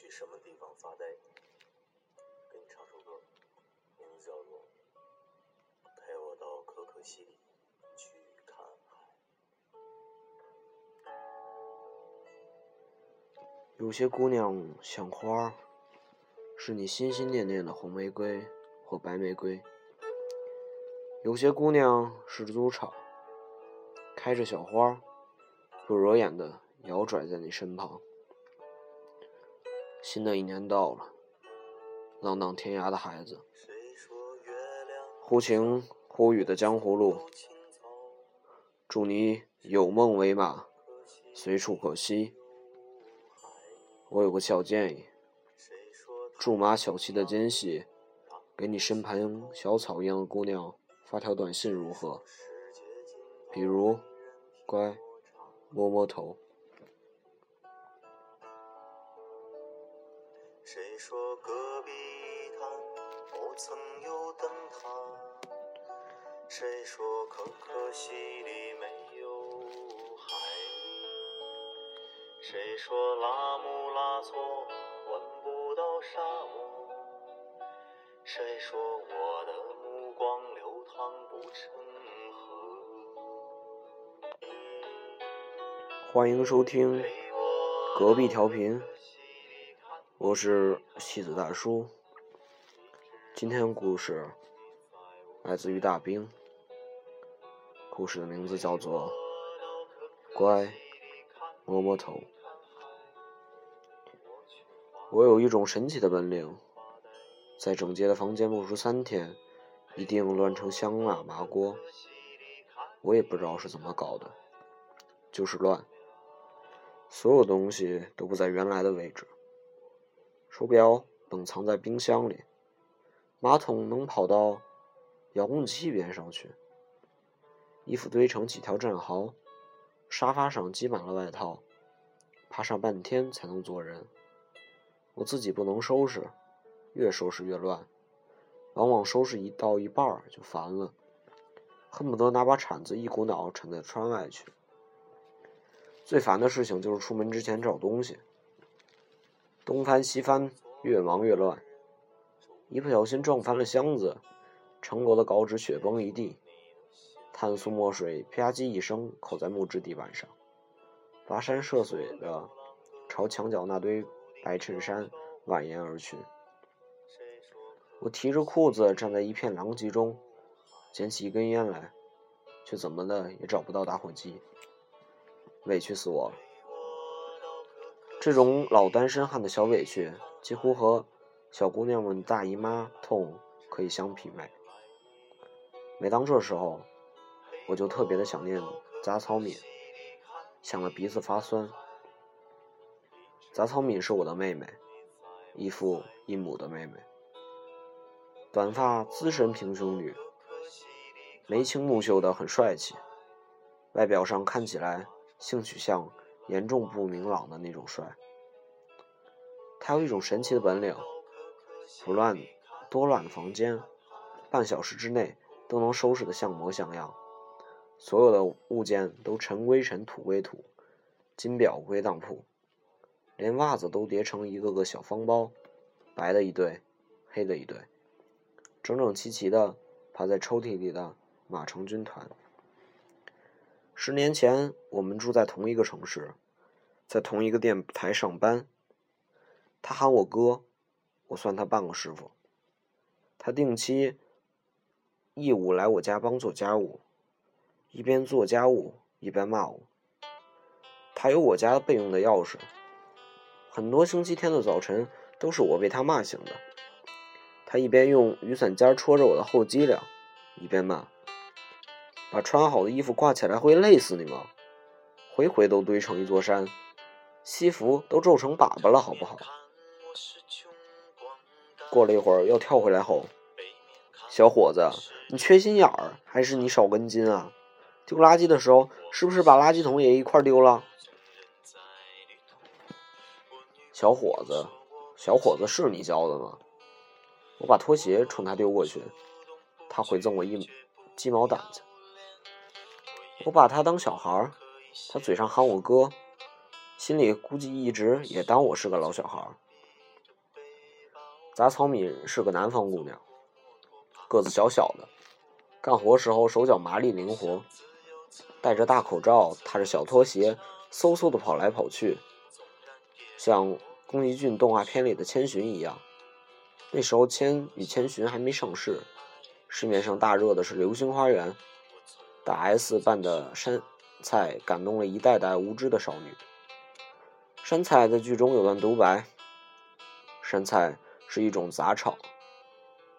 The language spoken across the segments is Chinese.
去什么地方发呆？给你唱首歌，名字叫做《陪我到可可西里去看海》。有些姑娘像花，是你心心念念的红玫瑰或白玫瑰；有些姑娘是猪草，开着小花，不惹眼的摇拽在你身旁。新的一年到了，浪荡天涯的孩子，忽晴忽雨的江湖路，祝你有梦为马，随处可栖。我有个小建议，驻马小憩的间隙，给你身旁小草一样的姑娘发条短信如何？比如，乖，摸摸头。谁说戈壁滩不曾有灯塔？谁说可可西里没有海？谁说拉姆拉措闻不到沙漠？谁说我的目光流淌不成河？欢迎收听隔壁调频。我是戏子大叔，今天故事来自于大兵，故事的名字叫做《乖，摸摸头》。我有一种神奇的本领，在整洁的房间不出三天，一定乱成香辣麻锅。我也不知道是怎么搞的，就是乱，所有东西都不在原来的位置。手表冷藏在冰箱里，马桶能跑到遥控器边上去，衣服堆成几条战壕，沙发上积满了外套，爬上半天才能坐人。我自己不能收拾，越收拾越乱，往往收拾一到一半就烦了，恨不得拿把铲子一股脑铲在窗外去。最烦的事情就是出门之前找东西。东翻西翻，越忙越乱，一不小心撞翻了箱子，成摞的稿纸雪崩一地，碳素墨水啪唧一声扣在木质地板上，跋山涉水的朝墙角那堆白衬衫蜿蜒而去。我提着裤子站在一片狼藉中，捡起一根烟来，却怎么的也找不到打火机，委屈死我了。这种老单身汉的小委屈，几乎和小姑娘们大姨妈痛可以相媲美。每当这时候，我就特别的想念杂草敏，想得鼻子发酸。杂草敏是我的妹妹，一父一母的妹妹，短发资深平胸女，眉清目秀的很帅气，外表上看起来性取向。严重不明朗的那种帅，他有一种神奇的本领，不乱多乱的房间，半小时之内都能收拾得像模像样，所有的物件都尘归尘土归土，金表归当铺，连袜子都叠成一个个小方包，白的一对，黑的一对，整整齐齐的排在抽屉里的马成军团。十年前，我们住在同一个城市，在同一个电台上班。他喊我哥，我算他半个师傅。他定期义务来我家帮做家务，一边做家务一边骂我。他有我家备用的钥匙，很多星期天的早晨都是我被他骂醒的。他一边用雨伞尖戳着我的后脊梁，一边骂。把穿好的衣服挂起来会累死你吗？回回都堆成一座山，西服都皱成粑粑了，好不好？过了一会儿，又跳回来吼：“小伙子，你缺心眼儿还是你少根筋啊？丢垃圾的时候是不是把垃圾桶也一块丢了？”小伙子，小伙子是你教的吗？我把拖鞋冲他丢过去，他回赠我一鸡毛掸子。我把他当小孩儿，他嘴上喊我哥，心里估计一直也当我是个老小孩儿。杂草敏是个南方姑娘，个子小小的，干活时候手脚麻利灵活，戴着大口罩，踏着小拖鞋，嗖嗖的跑来跑去，像宫崎骏动画片里的千寻一样。那时候千与千寻还没上市，市面上大热的是《流星花园》，大 S 扮的山菜感动了一代代无知的少女。山菜在剧中有段独白：“山菜。”是一种杂草，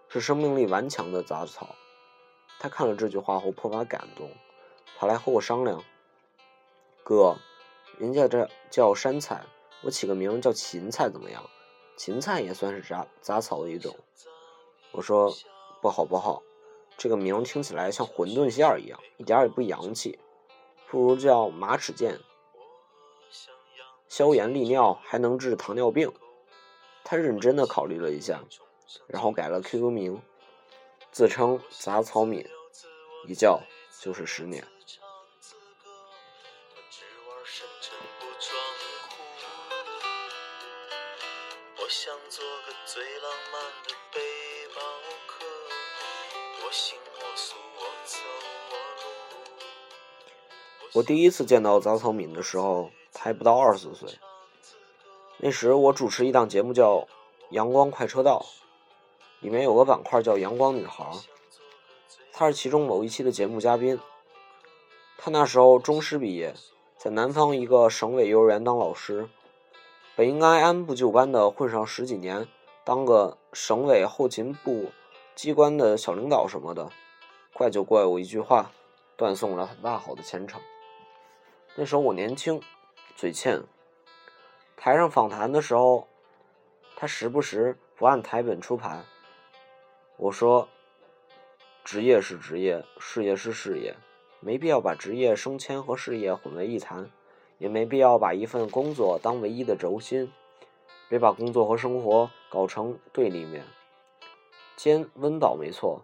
是生命力顽强的杂草。他看了这句话后颇发感动，跑来和我商量：“哥，人家这叫山菜，我起个名叫芹菜怎么样？芹菜也算是杂杂草的一种。”我说：“不好不好，这个名听起来像馄饨馅儿一样，一点也不洋气，不如叫马齿苋，消炎利尿，还能治糖尿病。”他认真的考虑了一下，然后改了 QQ 名，自称杂草敏，一叫就是十年。我第一次见到杂草敏的时候，他还不到二十岁。那时我主持一档节目叫《阳光快车道》，里面有个板块叫“阳光女孩”，她是其中某一期的节目嘉宾。她那时候中师毕业，在南方一个省委幼儿园当老师，本应该按部就班的混上十几年，当个省委后勤部机关的小领导什么的。怪就怪我一句话，断送了很大好的前程。那时候我年轻，嘴欠。台上访谈的时候，他时不时不按台本出牌。我说：“职业是职业，事业是事业，没必要把职业升迁和事业混为一谈，也没必要把一份工作当唯一的轴心，别把工作和生活搞成对立面。兼温饱没错，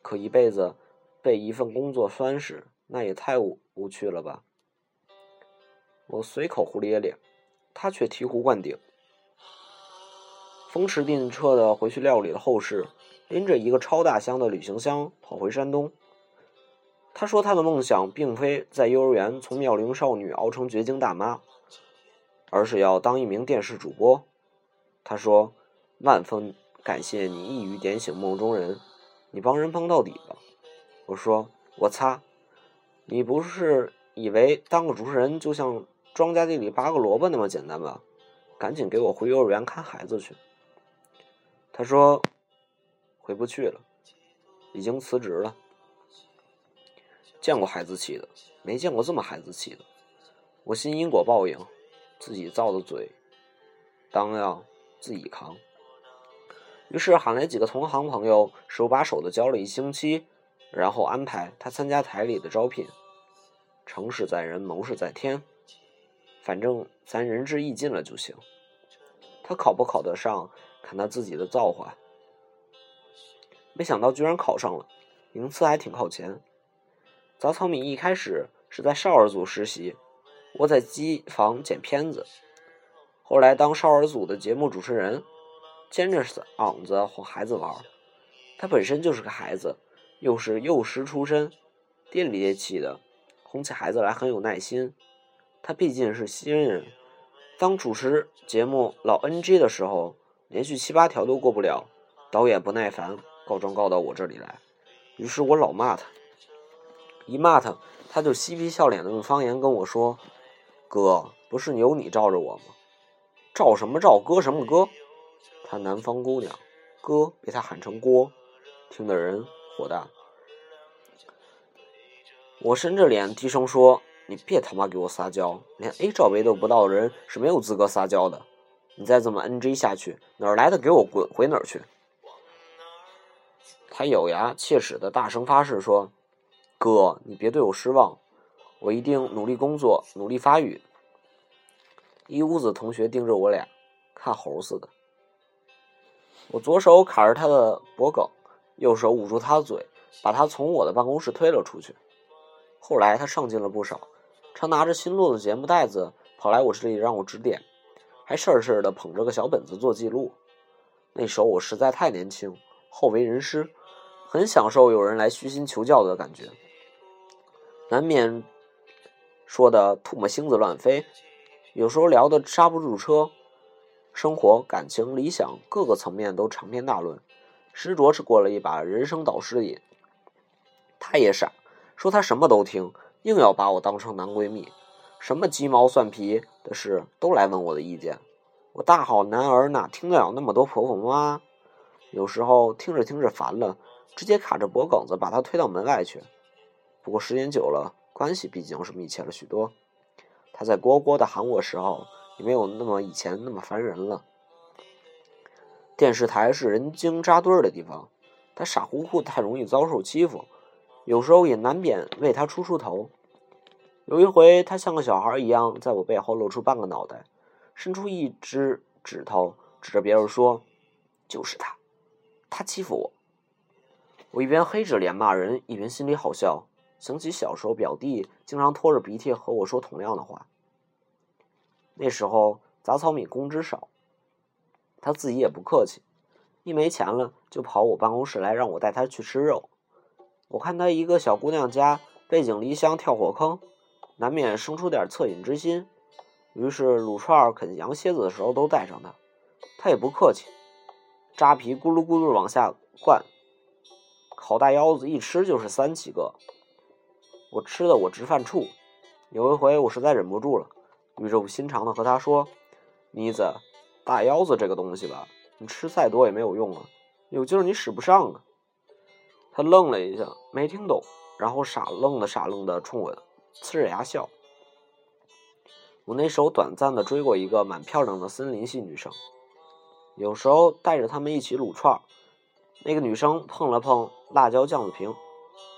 可一辈子被一份工作拴死，那也太无无趣了吧？”我随口胡咧咧。他却醍醐灌顶，风驰电掣的回去料理了后事，拎着一个超大箱的旅行箱跑回山东。他说他的梦想并非在幼儿园从妙龄少女熬成绝经大妈，而是要当一名电视主播。他说：“万分感谢你一语点醒梦中人，你帮人帮到底了。”我说：“我擦，你不是以为当个主持人就像……”庄稼地里拔个萝卜那么简单吧？赶紧给我回幼儿园看孩子去。他说：“回不去了，已经辞职了。”见过孩子气的，没见过这么孩子气的。我心因果报应，自己造的嘴，当要自己扛。于是喊来几个同行朋友，手把手的教了一星期，然后安排他参加台里的招聘。成事在人，谋事在天。反正咱仁至义尽了就行。他考不考得上，看他自己的造化。没想到居然考上了，名次还挺靠前。杂草米一开始是在少儿组实习，窝在机房剪片子。后来当少儿组的节目主持人，尖着嗓子哄孩子玩。他本身就是个孩子，又是幼师出身，爹里爹气的，哄起孩子来很有耐心。他毕竟是新人，当主持节目老 NG 的时候，连续七八条都过不了，导演不耐烦，告状告到我这里来。于是我老骂他，一骂他，他就嬉皮笑脸的用方言跟我说：“哥，不是有你罩着我吗？罩什么罩？哥什么哥？他南方姑娘，哥被他喊成锅，听得人火大。我伸着脸低声说。”你别他妈给我撒娇！连 A 罩杯都不到的人是没有资格撒娇的。你再这么 NG 下去，哪儿来的给我滚回哪儿去！他咬牙切齿的大声发誓说：“哥，你别对我失望，我一定努力工作，努力发育。”一屋子同学盯着我俩，看猴似的。我左手卡着他的脖颈，右手捂住他的嘴，把他从我的办公室推了出去。后来他上进了不少。常拿着新录的节目袋子跑来我这里让我指点，还事儿事儿的捧着个小本子做记录。那时候我实在太年轻，后为人师，很享受有人来虚心求教的感觉，难免说的唾沫星子乱飞，有时候聊的刹不住车，生活、感情、理想各个层面都长篇大论，实着是过了一把人生导师瘾。他也傻，说他什么都听，硬要把我当成男闺蜜，什么鸡毛蒜皮的事都来问我的意见。我大好男儿哪听得了那么多婆婆妈？有时候听着听着烦了，直接卡着脖梗子把他推到门外去。不过时间久了，关系毕竟是密切了许多。他在蝈蝈的喊我时候，也没有那么以前那么烦人了。电视台是人精扎堆的地方，他傻乎乎太容易遭受欺负。有时候也难免为他出出头。有一回，他像个小孩一样，在我背后露出半个脑袋，伸出一只指头，指着别人说：“就是他，他欺负我。”我一边黑着脸骂人，一边心里好笑，想起小时候表弟经常拖着鼻涕和我说同样的话。那时候杂草米工资少，他自己也不客气，一没钱了就跑我办公室来让我带他去吃肉。我看他一个小姑娘家背井离乡跳火坑，难免生出点恻隐之心，于是卤串啃羊蝎子的时候都带上他，他也不客气，扎皮咕噜咕噜往下灌，烤大腰子一吃就是三七个，我吃的我直犯怵。有一回我实在忍不住了，语重心长的和他说：“妮子，大腰子这个东西吧，你吃再多也没有用啊，有劲儿你使不上啊。”他愣了一下，没听懂，然后傻愣的傻愣的冲我呲着牙笑。我那时候短暂的追过一个蛮漂亮的森林系女生，有时候带着她们一起撸串那个女生碰了碰辣椒酱子瓶，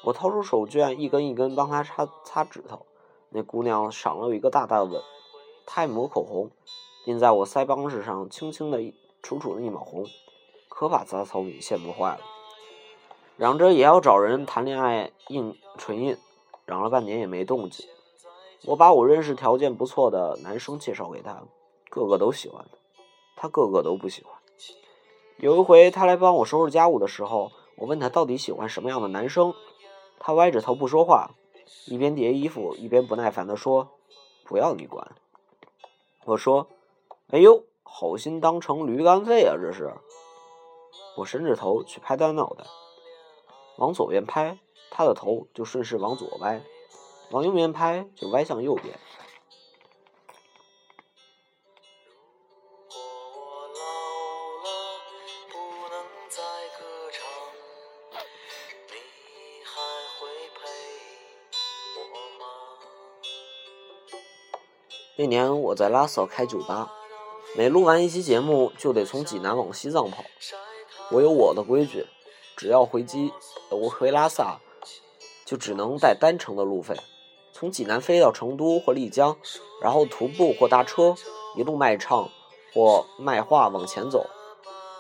我掏出手绢一根一根帮她擦擦指头。那姑娘赏了我一个大大的吻，她还抹口红，印在我腮帮子上，轻轻的楚楚的一抹红，可把杂草米羡慕坏了。嚷着也要找人谈恋爱印唇印，嚷了半年也没动静。我把我认识条件不错的男生介绍给他，个个都喜欢他，他个个都不喜欢。有一回他来帮我收拾家务的时候，我问他到底喜欢什么样的男生，他歪着头不说话，一边叠衣服一边不耐烦地说：“不要你管。”我说：“哎呦，好心当成驴肝肺啊，这是。”我伸着头去拍他脑袋。往左边拍，他的头就顺势往左歪；往右边拍，就歪向右边。那年我在拉萨开酒吧，每录完一期节目，就得从济南往西藏跑。我有我的规矩。只要回机，我回拉萨，就只能带单程的路费。从济南飞到成都或丽江，然后徒步或搭车，一路卖唱或卖画往前走。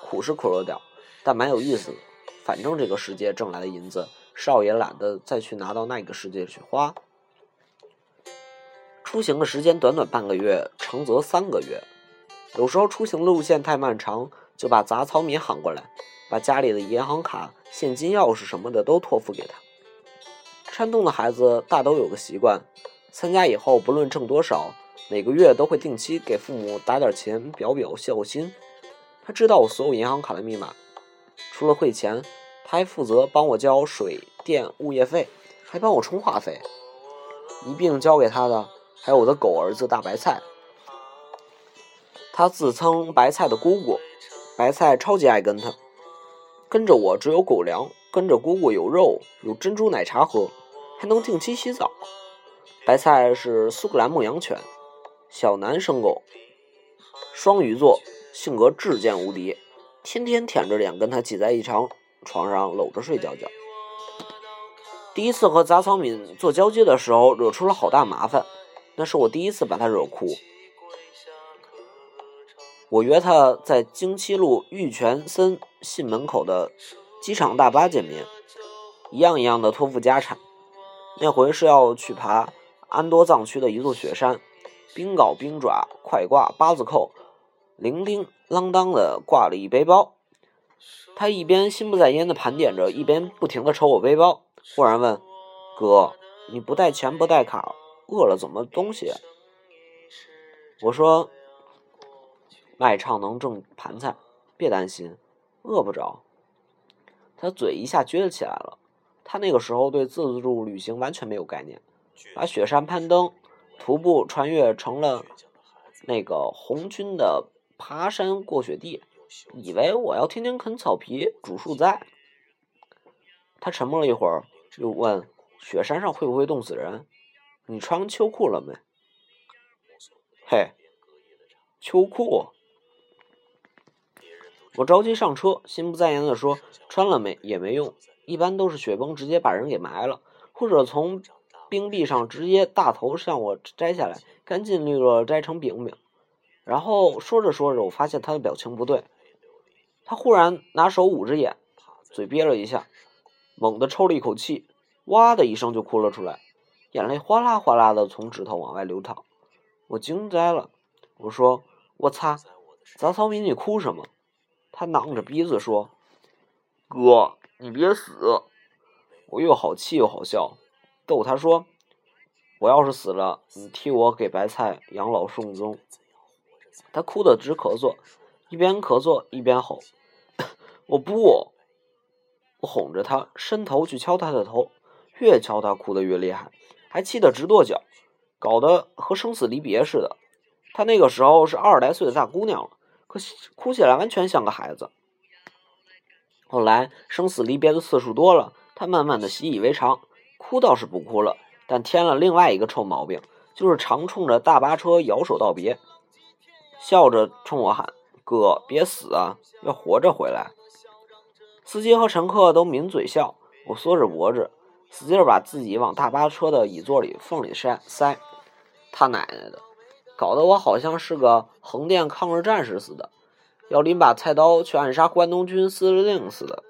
苦是苦了点，但蛮有意思的。反正这个世界挣来的银子，少爷懒得再去拿到那个世界去花。出行的时间短短半个月，长则三个月。有时候出行路线太漫长，就把杂草米喊过来。把家里的银行卡、现金、钥匙什么的都托付给他。山东的孩子大都有个习惯，参加以后不论挣多少，每个月都会定期给父母打点钱，表表孝心。他知道我所有银行卡的密码，除了汇钱，他还负责帮我交水电物业费，还帮我充话费。一并交给他的还有我的狗儿子大白菜，他自称白菜的姑姑，白菜超级爱跟他。跟着我只有狗粮，跟着姑姑有肉，有珍珠奶茶喝，还能定期洗澡。白菜是苏格兰牧羊犬，小男生狗，双鱼座，性格至贱无敌，天天舔着脸跟他挤在一张床上搂着睡觉觉。第一次和杂草敏做交接的时候，惹出了好大麻烦，那是我第一次把他惹哭。我约他在京七路玉泉森信门口的机场大巴见面，一样一样的托付家产。那回是要去爬安多藏区的一座雪山，冰镐冰爪快挂八字扣，铃叮啷当的挂了一背包，他一边心不在焉的盘点着，一边不停的瞅我背包，忽然问：“哥，你不带钱不带卡，饿了怎么东西？”我说：“卖唱能挣盘菜，别担心，饿不着。”他嘴一下撅起来了。他那个时候对自助旅行完全没有概念，把雪山攀登、徒步穿越成了那个红军的爬山过雪地。以为我要天天啃草皮、煮树栽。他沉默了一会儿，又问：“雪山上会不会冻死人？你穿秋裤了没？”“嘿，秋裤。”我着急上车，心不在焉地说：“穿了没也没用，一般都是雪崩直接把人给埋了，或者从冰壁上直接大头向我摘下来，干净利落摘成饼饼。”然后说着说着，我发现他的表情不对。他忽然拿手捂着眼，嘴憋了一下，猛地抽了一口气，哇的一声就哭了出来，眼泪哗啦哗啦的从指头往外流淌。我惊呆了，我说：“我擦，杂草民，你哭什么？”他囔着鼻子说：“哥，你别死！”我又好气又好笑，逗他说：“我要是死了，你替我给白菜养老送终。”他哭得直咳嗽，一边咳嗽一边吼。我不，我哄着他，伸头去敲他的头，越敲他哭得越厉害，还气得直跺脚，搞得和生死离别似的。他那个时候是二十来岁的大姑娘了，可哭起来完全像个孩子。后来生死离别的次数多了，他慢慢的习以为常，哭倒是不哭了，但添了另外一个臭毛病，就是常冲着大巴车摇手道别，笑着冲我喊：“哥，别死啊，要活着回来。”司机和乘客都抿嘴笑，我缩着脖子，使劲把自己往大巴车的椅座里缝里塞塞。他奶奶的，搞得我好像是个横店抗日战士似的，要拎把菜刀去暗杀关东军司令似的。